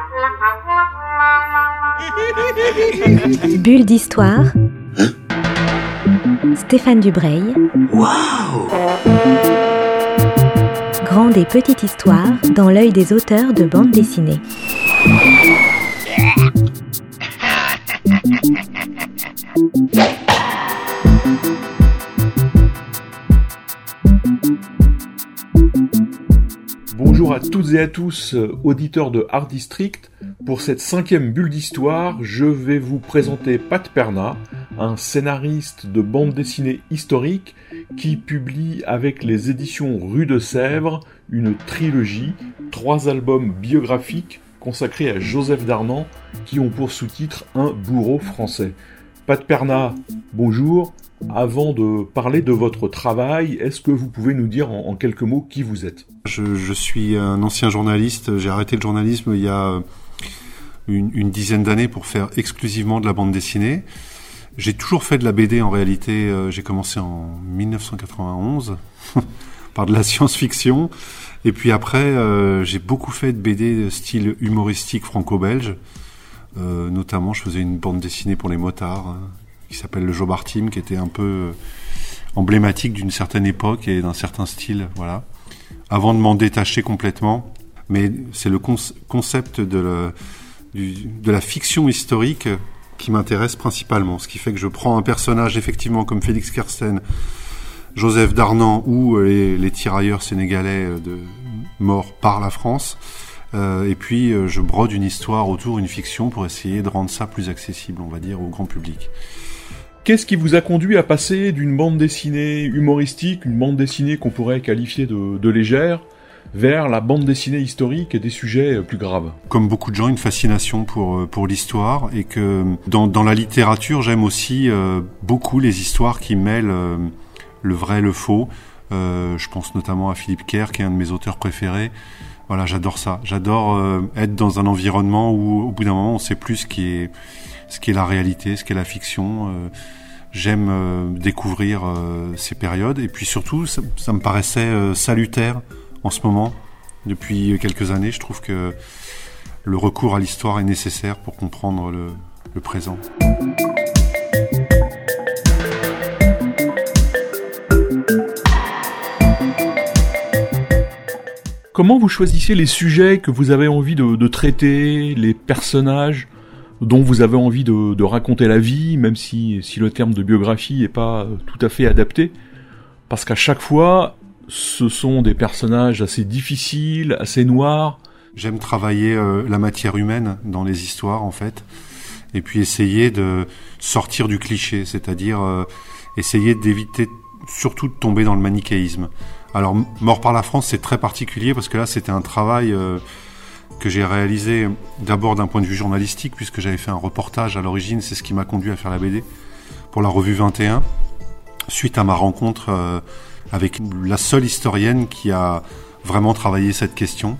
Bulle d'histoire. Stéphane Dubreuil. Waouh Grande et petite histoire dans l'œil des auteurs de bande dessinée. Bonjour à toutes et à tous, euh, auditeurs de Art District. Pour cette cinquième bulle d'histoire, je vais vous présenter Pat Perna, un scénariste de bande dessinée historique qui publie avec les éditions Rue de Sèvres une trilogie, trois albums biographiques consacrés à Joseph Darnan qui ont pour sous-titre Un bourreau français. Pat Perna, bonjour. Avant de parler de votre travail, est-ce que vous pouvez nous dire en, quelques mots qui vous êtes? Je, suis un ancien journaliste. J'ai arrêté le journalisme il y a une, une dizaine d'années pour faire exclusivement de la bande dessinée. J'ai toujours fait de la BD en réalité. J'ai commencé en 1991 par de la science-fiction. Et puis après, euh, j'ai beaucoup fait de BD de style humoristique franco-belge. Euh, notamment, je faisais une bande dessinée pour les motards hein, qui s'appelle le Jobar Team, qui était un peu emblématique d'une certaine époque et d'un certain style, voilà. Avant de m'en détacher complètement, mais c'est le concept de, la fiction historique qui m'intéresse principalement. Ce qui fait que je prends un personnage effectivement comme Félix Kersten, Joseph Darnan ou les, les tirailleurs sénégalais de morts par la France. Euh, et puis euh, je brode une histoire autour, une fiction pour essayer de rendre ça plus accessible, on va dire, au grand public. Qu'est-ce qui vous a conduit à passer d'une bande dessinée humoristique, une bande dessinée qu'on pourrait qualifier de, légère, vers la bande dessinée historique et des sujets plus graves? Comme beaucoup de gens, une fascination pour, pour l'histoire et que dans, la littérature, j'aime aussi euh, beaucoup les histoires qui mêlent euh, le vrai et le faux. Euh, je pense notamment à Philippe Kerr, qui est un de mes auteurs préférés. Voilà, j'adore ça. J'adore euh, être dans un environnement où, au bout d'un moment, on sait plus ce qui est, ce qui est la réalité, ce qui est la fiction. Euh, J'aime euh, découvrir euh, ces périodes. Et puis surtout, ça, me paraissait salutaire en ce moment. Depuis quelques années, je trouve que le recours à l'histoire est nécessaire pour comprendre le, présent. Comment vous choisissez les sujets que vous avez envie de traiter, les personnages? Dont vous avez envie de, de, raconter la vie, même si, si le terme de biographie n'est pas tout à fait adapté, parce qu'à chaque fois, ce sont des personnages assez difficiles, assez noirs. J'aime travailler euh, la matière humaine dans les histoires, en fait, et puis essayer de sortir du cliché, c'est-à-dire euh, essayer d'éviter surtout de tomber dans le manichéisme. Alors, Mort par la France, c'est très particulier parce que là, c'était un travail euh, que j'ai réalisé d'abord d'un point de vue journalistique, puisque j'avais fait un reportage à l'origine, c'est ce qui m'a conduit à faire la BD, pour la revue 21, suite à ma rencontre euh, avec la seule historienne qui a vraiment travaillé cette question.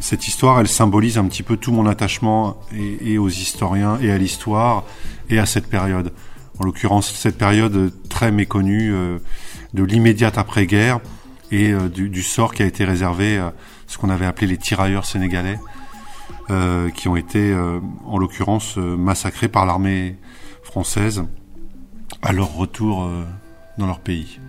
Cette histoire, elle symbolise un petit peu tout mon attachement et, aux historiens et à l'histoire et à cette période. En l'occurrence, cette période très méconnue euh, de l'immédiate après-guerre et euh, du, sort qui a été réservé ce qu'on avait appelé les tirailleurs sénégalais, euh, qui ont été, euh, en l'occurrence, euh, massacrés par l'armée française à leur retour dans leur pays.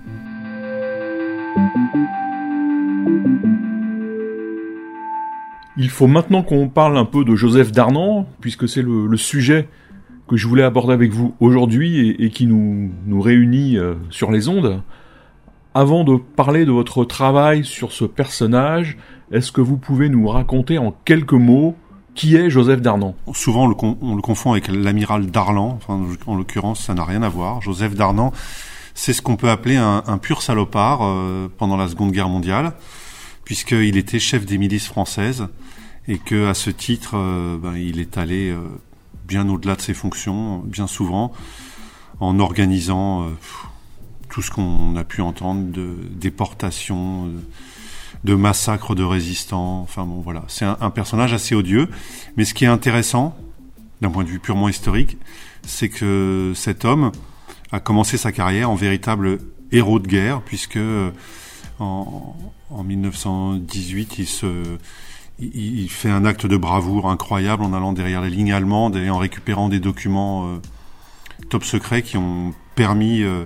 Il faut maintenant qu'on parle un peu de Joseph Darnan, puisque c'est le, sujet que je voulais aborder avec vous aujourd'hui et, qui nous réunit sur les ondes. Avant de parler de votre travail sur ce personnage, est-ce que vous pouvez nous raconter en quelques mots qui est Joseph Darnan? Souvent, on le, on le, confond avec l'amiral Darlan. En l'occurrence, ça n'a rien à voir. Joseph Darnan, c'est ce qu'on peut appeler un, pur salopard euh, pendant la Seconde Guerre mondiale, puisqu'il était chef des milices françaises et que, à ce titre, euh, ben, il est allé euh, bien au-delà de ses fonctions, bien souvent, en organisant tout ce qu'on a pu entendre de déportation. De massacres de résistants. Enfin bon, voilà, c'est un, personnage assez odieux. Mais ce qui est intéressant, d'un point de vue purement historique, c'est que cet homme a commencé sa carrière en véritable héros de guerre, puisque en, en 1918, il se, il, fait un acte de bravoure incroyable en allant derrière les lignes allemandes et en récupérant des documents euh, top secrets qui ont permis euh,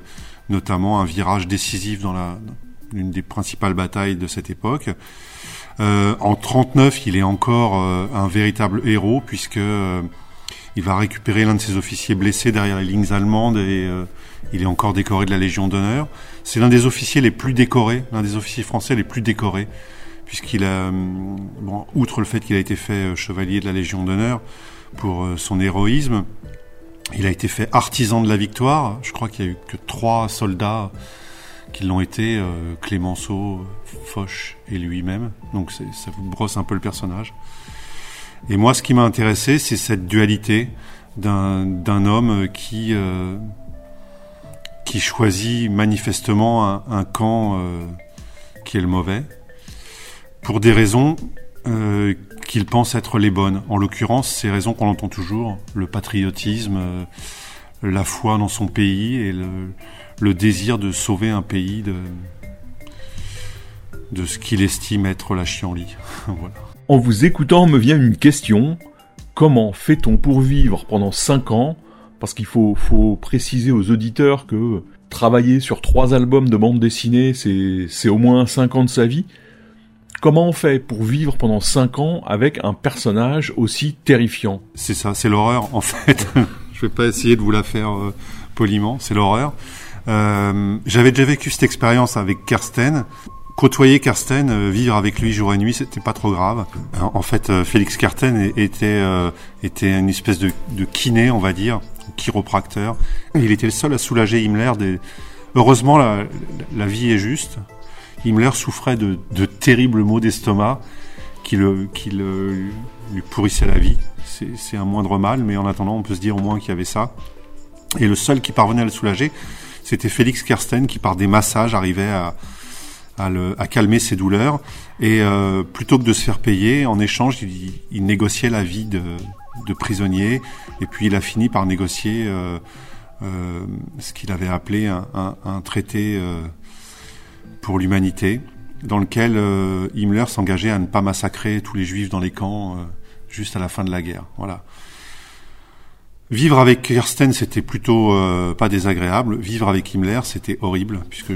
notamment un virage décisif dans la l'une des principales batailles de cette époque. Euh, en 39, il est encore un véritable héros puisque il va récupérer l'un de ses officiers blessés derrière les lignes allemandes et il est encore décoré de la Légion d'honneur. C'est l'un des officiers les plus décorés, l'un des officiers français les plus décorés puisqu'il a, euh, bon, outre le fait qu'il a été fait euh, chevalier de la Légion d'honneur pour euh, son héroïsme, il a été fait artisan de la victoire. Je crois qu'il y a eu que trois soldats qui l'ont été, Clémenceau, Foch et lui-même. Donc ça vous brosse un peu le personnage. Et moi, ce qui m'a intéressé, c'est cette dualité d'un homme qui qui choisit manifestement un, camp qui est le mauvais pour des raisons euh, qu'il pense être les bonnes. En l'occurrence, ces raisons qu'on entend toujours, le patriotisme, euh, la foi dans son pays et le, désir de sauver un pays de, de ce qu'il estime être la chienlit. voilà. En vous écoutant me vient une question. Comment fait-on pour vivre pendant 5 ans? Parce qu'il faut, faut préciser aux auditeurs que travailler sur trois albums de bande dessinée, c'est au moins 5 ans de sa vie. Comment on fait pour vivre pendant 5 ans avec un personnage aussi terrifiant? C'est ça, c'est l'horreur en fait. Je vais pas essayer de vous la faire euh, poliment, c'est l'horreur. Euh, J'avais déjà vécu cette expérience avec Kersten. Côtoyer Kersten, euh, vivre avec lui jour et nuit, c'était pas trop grave. En fait, euh, Félix Kersten était était une espèce de, de kiné, on va dire, chiropracteur. Il était le seul à soulager Himmler. Heureusement, la, la vie est juste. Himmler souffrait de, terribles maux d'estomac qui, le, qui lui pourrissaient la vie. C'est un moindre mal, mais en attendant, on peut se dire au moins qu'il y avait ça. Et le seul qui parvenait à le soulager, c'était Félix Kersten qui, par des massages, arrivait à, calmer ses douleurs. Et euh, plutôt que de se faire payer, en échange, il, négociait la vie de, de, prisonnier. Et puis il a fini par négocier euh, euh, ce qu'il avait appelé un, un, traité pour l'humanité, dans lequel Himmler s'engageait à ne pas massacrer tous les juifs dans les camps juste à la fin de la guerre. Voilà. Vivre avec Kirsten, c'était plutôt euh, pas désagréable. Vivre avec Himmler, c'était horrible, puisque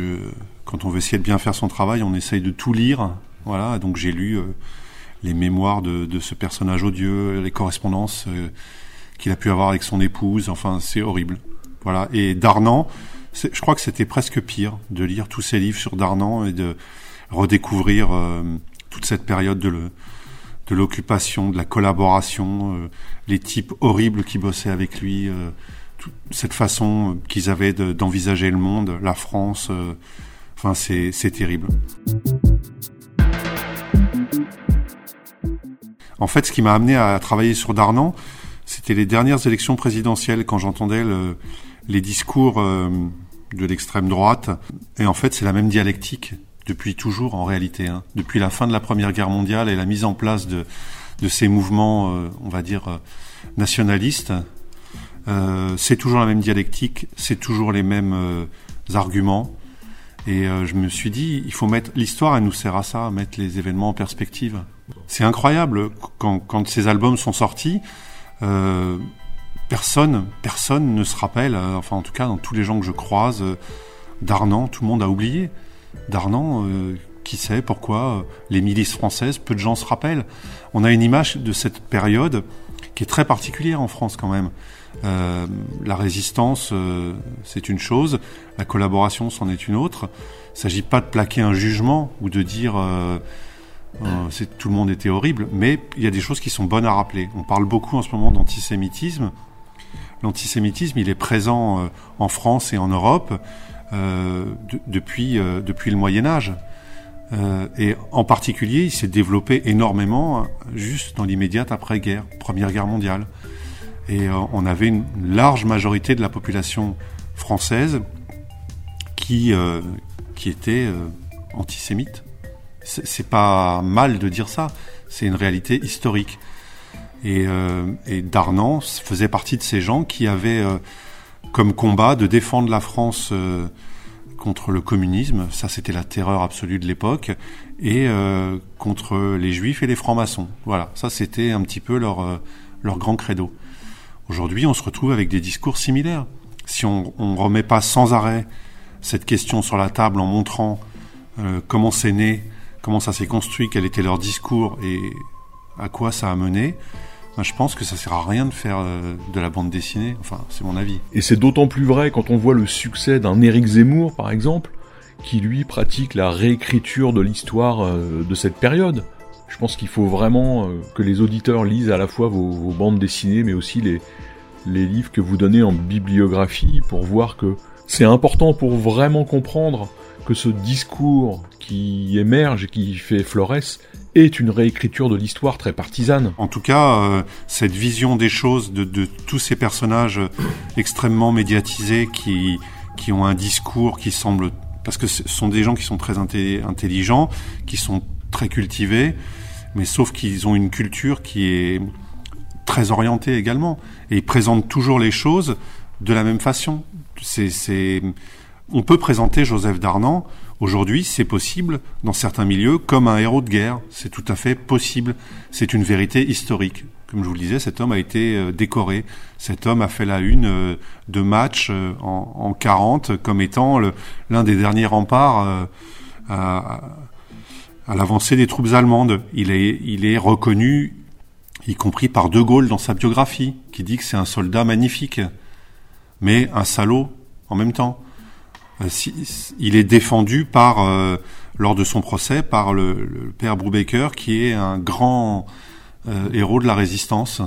quand on veut essayer de bien faire son travail, on essaye de tout lire. Voilà, donc j'ai lu les mémoires de, de, ce personnage odieux, les correspondances qu'il a pu avoir avec son épouse. Enfin, c'est horrible. Voilà. Et Darnan, je crois que c'était presque pire de lire tous ces livres sur Darnan et de redécouvrir euh, toute cette période de le, l'occupation, de la collaboration, euh, les types horribles qui bossaient avec lui, euh, cette façon qu'ils avaient d'envisager le monde, la France. enfin, c'est, terrible. En fait, ce qui m'a amené à travailler sur Darnan, c'était les dernières élections présidentielles, quand j'entendais le, les discours de l'extrême droite. Et en fait, c'est la même dialectique depuis toujours en réalité. Hein. Depuis la fin de la Première Guerre mondiale et la mise en place de, ces mouvements, euh, on va dire, euh, nationalistes, euh, c'est toujours la même dialectique, c'est toujours les mêmes arguments. Et je me suis dit, il faut mettre l'histoire, elle nous sert à ça, mettre les événements en perspective. C'est incroyable quand, ces albums sont sortis personne, personne ne se rappelle, enfin en tout cas dans tous les gens que je croise, Darnan, tout le monde a oublié. Darnan, euh, qui sait pourquoi les milices françaises, peu de gens se rappellent. On a une image de cette période qui est très particulière en France quand même. la résistance, c'est une chose, la collaboration, c'en est une autre. Il ne s'agit pas de plaquer un jugement ou de dire c'est tout le monde était horrible, mais il y a des choses qui sont bonnes à rappeler. On parle beaucoup en ce moment d'antisémitisme l'antisémitisme, il est présent euh, en France et en Europe euh, depuis, euh, depuis le Moyen Âge. et en particulier, il s'est développé énormément juste dans l'immédiate après-guerre, Première Guerre mondiale. Et on avait une large majorité de la population française qui, était antisémite. C'est pas mal de dire ça, c'est une réalité historique. Et, euh, et, Darnan faisait partie de ces gens qui avaient euh, comme combat de défendre la France euh, contre le communisme, ça c'était la terreur absolue de l'époque, et euh, contre les juifs et les francs-maçons. Voilà, ça c'était un petit peu leur, euh, grand credo. Aujourd'hui, on se retrouve avec des discours similaires. Si on ne remet pas sans arrêt cette question sur la table en montrant comment c'est né, comment ça s'est construit, quel était leur discours et à quoi ça a mené, je pense que ça sert à rien de faire euh, de la bande dessinée. Enfin, c'est mon avis. Et c'est d'autant plus vrai quand on voit le succès d'un Éric Zemmour, par exemple, qui lui pratique la réécriture de l'histoire euh, de cette période. Je pense qu'il faut vraiment que les auditeurs lisent à la fois vos, bandes dessinées, mais aussi les, les livres que vous donnez en bibliographie pour voir que c'est important pour vraiment comprendre que ce discours qui émerge et qui fait florès est une réécriture de l'histoire très partisane. En tout cas, euh, cette vision des choses de, tous ces personnages extrêmement médiatisés qui, qui ont un discours qui semble... Parce que ce sont des gens qui sont très intelligents, qui sont très cultivés, mais sauf qu'ils ont une culture qui est très orientée également. Et ils présentent toujours les choses de la même façon c'est, on peut présenter Joseph Darnan aujourd'hui, c'est possible dans certains milieux comme un héros de guerre. C'est tout à fait possible. C'est une vérité historique. Comme je vous le disais, cet homme a été euh, décoré. Cet homme a fait la une euh, de match euh, en, en 40 comme étant l'un des derniers remparts à, à l'avancée des troupes allemandes. Il est, il est reconnu, y compris par De Gaulle dans sa biographie, qui dit que c'est un soldat magnifique mais un salaud en même temps. Euh, il est défendu par, euh, lors de son procès, par le, père Brubaker, qui est un grand euh, héros de la résistance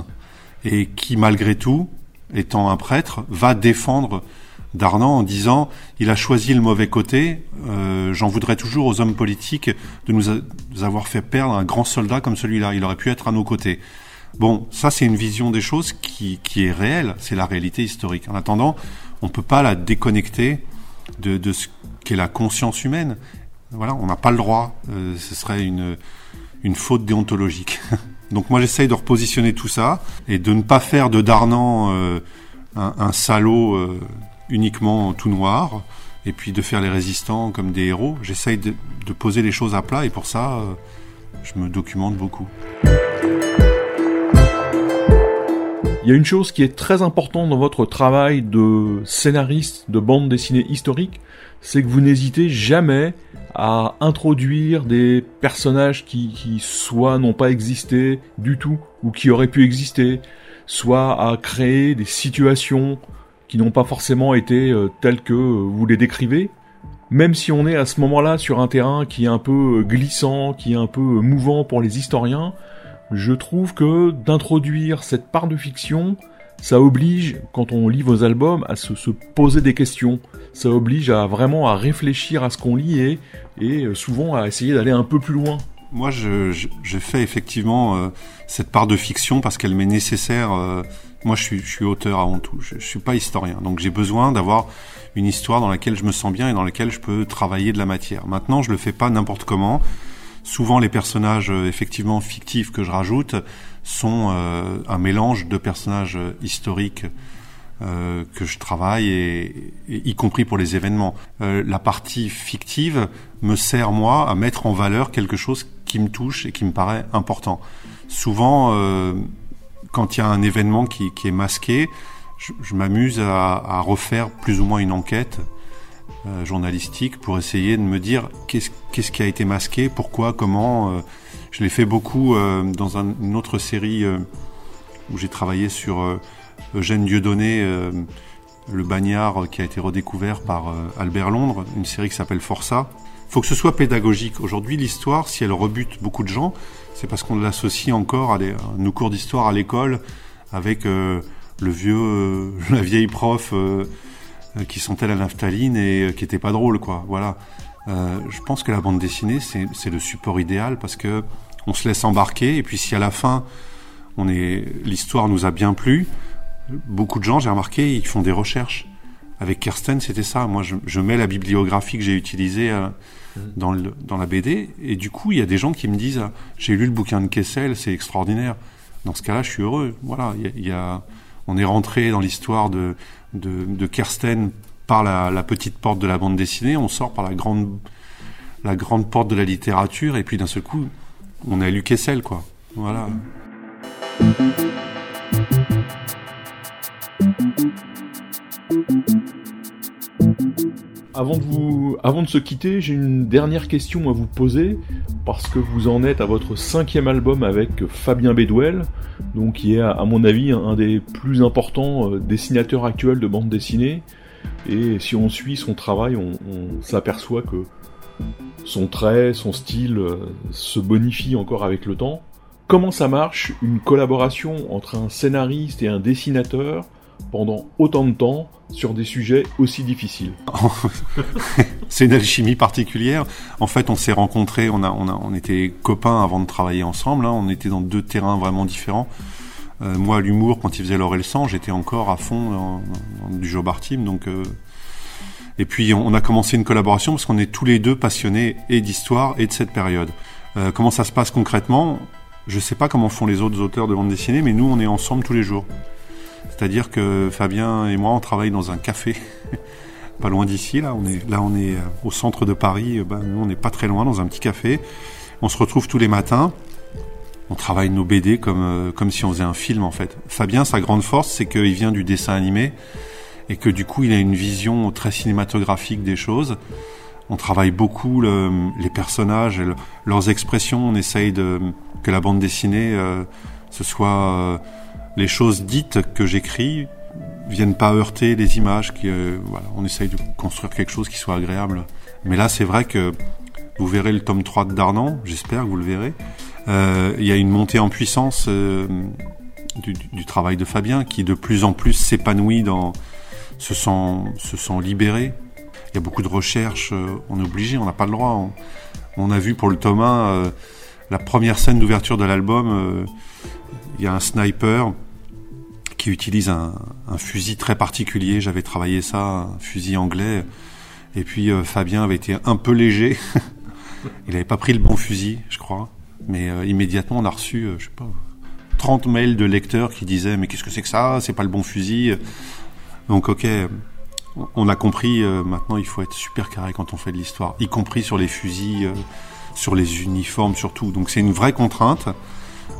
et qui, malgré tout, étant un prêtre, va défendre Darnan en disant il a choisi le mauvais côté. J'en voudrais toujours aux hommes politiques de nous, nous, avoir fait perdre un grand soldat comme celui-là. Il aurait pu être à nos côtés. Bon, ça c'est une vision des choses qui, qui est réelle, c'est la réalité historique. En attendant, on ne peut pas la déconnecter de, ce qu'est la conscience humaine. Voilà, on n'a pas le droit, euh, ce serait une, une faute déontologique. Donc moi j'essaye de repositionner tout ça et de ne pas faire de Darnan euh, un, salaud euh, uniquement tout noir et puis de faire les résistants comme des héros. J'essaye de, poser les choses à plat et pour ça je me documente beaucoup. Il y a une chose qui est très importante dans votre travail de scénariste de bande dessinée historique, c'est que vous n'hésitez jamais à introduire des personnages qui, soit n'ont pas existé du tout, ou qui auraient pu exister, soit à créer des situations qui n'ont pas forcément été euh, telles que vous les décrivez, même si on est à ce moment-là sur un terrain qui est un peu glissant, qui est un peu mouvant pour les historiens, je trouve que d'introduire cette part de fiction, ça oblige, quand on lit vos albums, à se, poser des questions. Ça oblige à vraiment à réfléchir à ce qu'on lit et, euh, souvent à essayer d'aller un peu plus loin. Moi, je, fais effectivement euh, cette part de fiction parce qu'elle m'est nécessaire. Euh, moi, je suis, auteur avant tout. Je, je suis pas historien, donc j'ai besoin d'avoir une histoire dans laquelle je me sens bien et dans laquelle je peux travailler de la matière. Maintenant, je le fais pas n'importe comment. Souvent, les personnages euh, effectivement fictifs que je rajoute sont euh, un mélange de personnages euh, historiques que je travaille, et, y compris pour les événements. la partie fictive me sert moi à mettre en valeur quelque chose qui me touche et qui me paraît important. Souvent, quand il y a un événement qui, est masqué, je, m'amuse à, refaire plus ou moins une enquête euh, journalistique pour essayer de me dire qu'est-ce qui a été masqué, pourquoi, comment. Euh. je l'ai fait beaucoup euh, dans une autre série où j'ai travaillé sur Eugène Dieudonné, le bagnard qui a été redécouvert par Albert Londres, une série qui s'appelle Força. Il faut que ce soit pédagogique. Aujourd'hui, l'histoire, si elle rebute beaucoup de gens, c'est parce qu'on l'associe encore à, nos cours d'histoire à l'école avec le vieux, la vieille prof qui sentait la naphtaline et euh, qui était pas drôle, quoi. Voilà. Euh, je pense que la bande dessinée, c'est le support idéal parce que on se laisse embarquer et puis si à la fin, on est, l'histoire nous a bien plu, beaucoup de gens, j'ai remarqué, ils font des recherches. Avec Kirsten, c'était ça. Moi, je, je, mets la bibliographie que j'ai utilisée euh, dans, le, dans la BD, et du coup, il y a des gens qui me disent j'ai lu le bouquin de Kessel, c'est extraordinaire. Dans ce cas-là, je suis heureux. Voilà, il y a, on est rentré dans l'histoire de, de, Kersten par la, petite porte de la bande dessinée, on sort par la grande, la grande porte de la littérature, et puis d'un seul coup, on a lu Kessel, quoi. Voilà. Avant de, se quitter, j'ai une dernière question à vous poser, parce que vous en êtes à votre cinquième album avec Fabien Bédouel, donc qui est à mon avis un des plus importants euh, dessinateurs actuels de bande dessinée. Et si on suit son travail, on, s'aperçoit que son trait, son style euh, se bonifie encore avec le temps. Comment ça marche une collaboration entre un scénariste et un dessinateur pendant autant de temps sur des sujets aussi difficiles C'est une alchimie particulière. En fait, on s'est rencontrés, on, a, on, a, on était copains avant de travailler ensemble. Hein. On était dans deux terrains vraiment différents. Euh, moi, l'humour, quand il faisait l'or et le sang, j'étais encore à fond dans, du Joe Bartim. Donc, euh... Et puis, on, a commencé une collaboration parce qu'on est tous les deux passionnés et d'histoire et de cette période. Euh, comment ça se passe concrètement? Je sais pas comment font les autres auteurs de bande dessinée, mais nous, on est ensemble tous les jours. C'est-à-dire que Fabien et moi, on travaille dans un café, pas loin d'ici. Là, on est là, on est euh, au centre de Paris. Euh, ben, nous, on n'est pas très loin, dans un petit café. On se retrouve tous les matins. On travaille nos BD comme euh, comme si on faisait un film en fait. Fabien, sa grande force, c'est qu'il vient du dessin animé et que du coup, il a une vision très cinématographique des choses. On travaille beaucoup les personnages, leurs expressions. On essaye que la bande dessinée ce soit les choses dites que j'écris viennent pas heurter les images. Euh, on essaye de construire quelque chose qui soit agréable. Mais là, c'est vrai que vous verrez le tome 3 de Darnan, j'espère que vous le verrez. Euh, il y a une montée en puissance euh, du, travail de Fabien qui de plus en plus s'épanouit dans se sent se sent libéré. Il y a beaucoup de recherches, on est obligé, on n'a pas le droit. On, on, a vu pour le tome 1 la première scène d'ouverture de l'album. Il y a un sniper qui utilise un, fusil très particulier. J'avais travaillé ça, un fusil anglais. Et puis euh, Fabien avait été un peu léger. Il n'avait pas pris le bon fusil, je crois. Mais euh, immédiatement, on a reçu, euh, je sais pas, 30 mails de lecteurs qui disaient mais qu'est-ce que c'est que ça? C'est pas le bon fusil. Donc ok, on a compris. maintenant, il faut être super carré quand on fait de l'histoire, y compris sur les fusils, sur les uniformes, surtout. Donc c'est une vraie contrainte.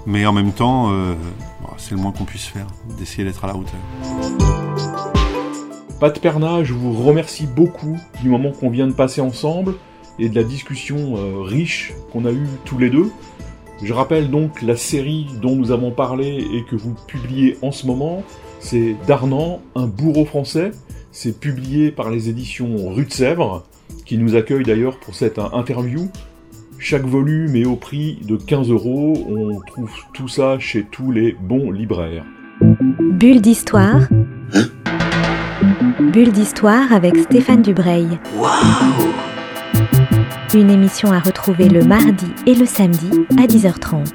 Mais en même temps, euh, c'est le moins qu'on puisse faire, d'essayer d'être à la hauteur. Pat Perna, je vous remercie beaucoup du moment qu'on vient de passer ensemble et de la discussion euh, riche qu'on a eue tous les deux. Je rappelle donc la série dont nous avons parlé et que vous publiez en ce moment, c'est Darnan, un bourreau français. C'est publié par les éditions Rue de Sèvres, qui nous accueillent d'ailleurs pour cette interview. Chaque volume est au prix de 15 euros. On trouve tout ça chez tous les bons libraires. Bulle d'histoire. Bulle d'histoire avec Stéphane Dubreuil. Une émission à retrouver le mardi et le samedi à 10h30.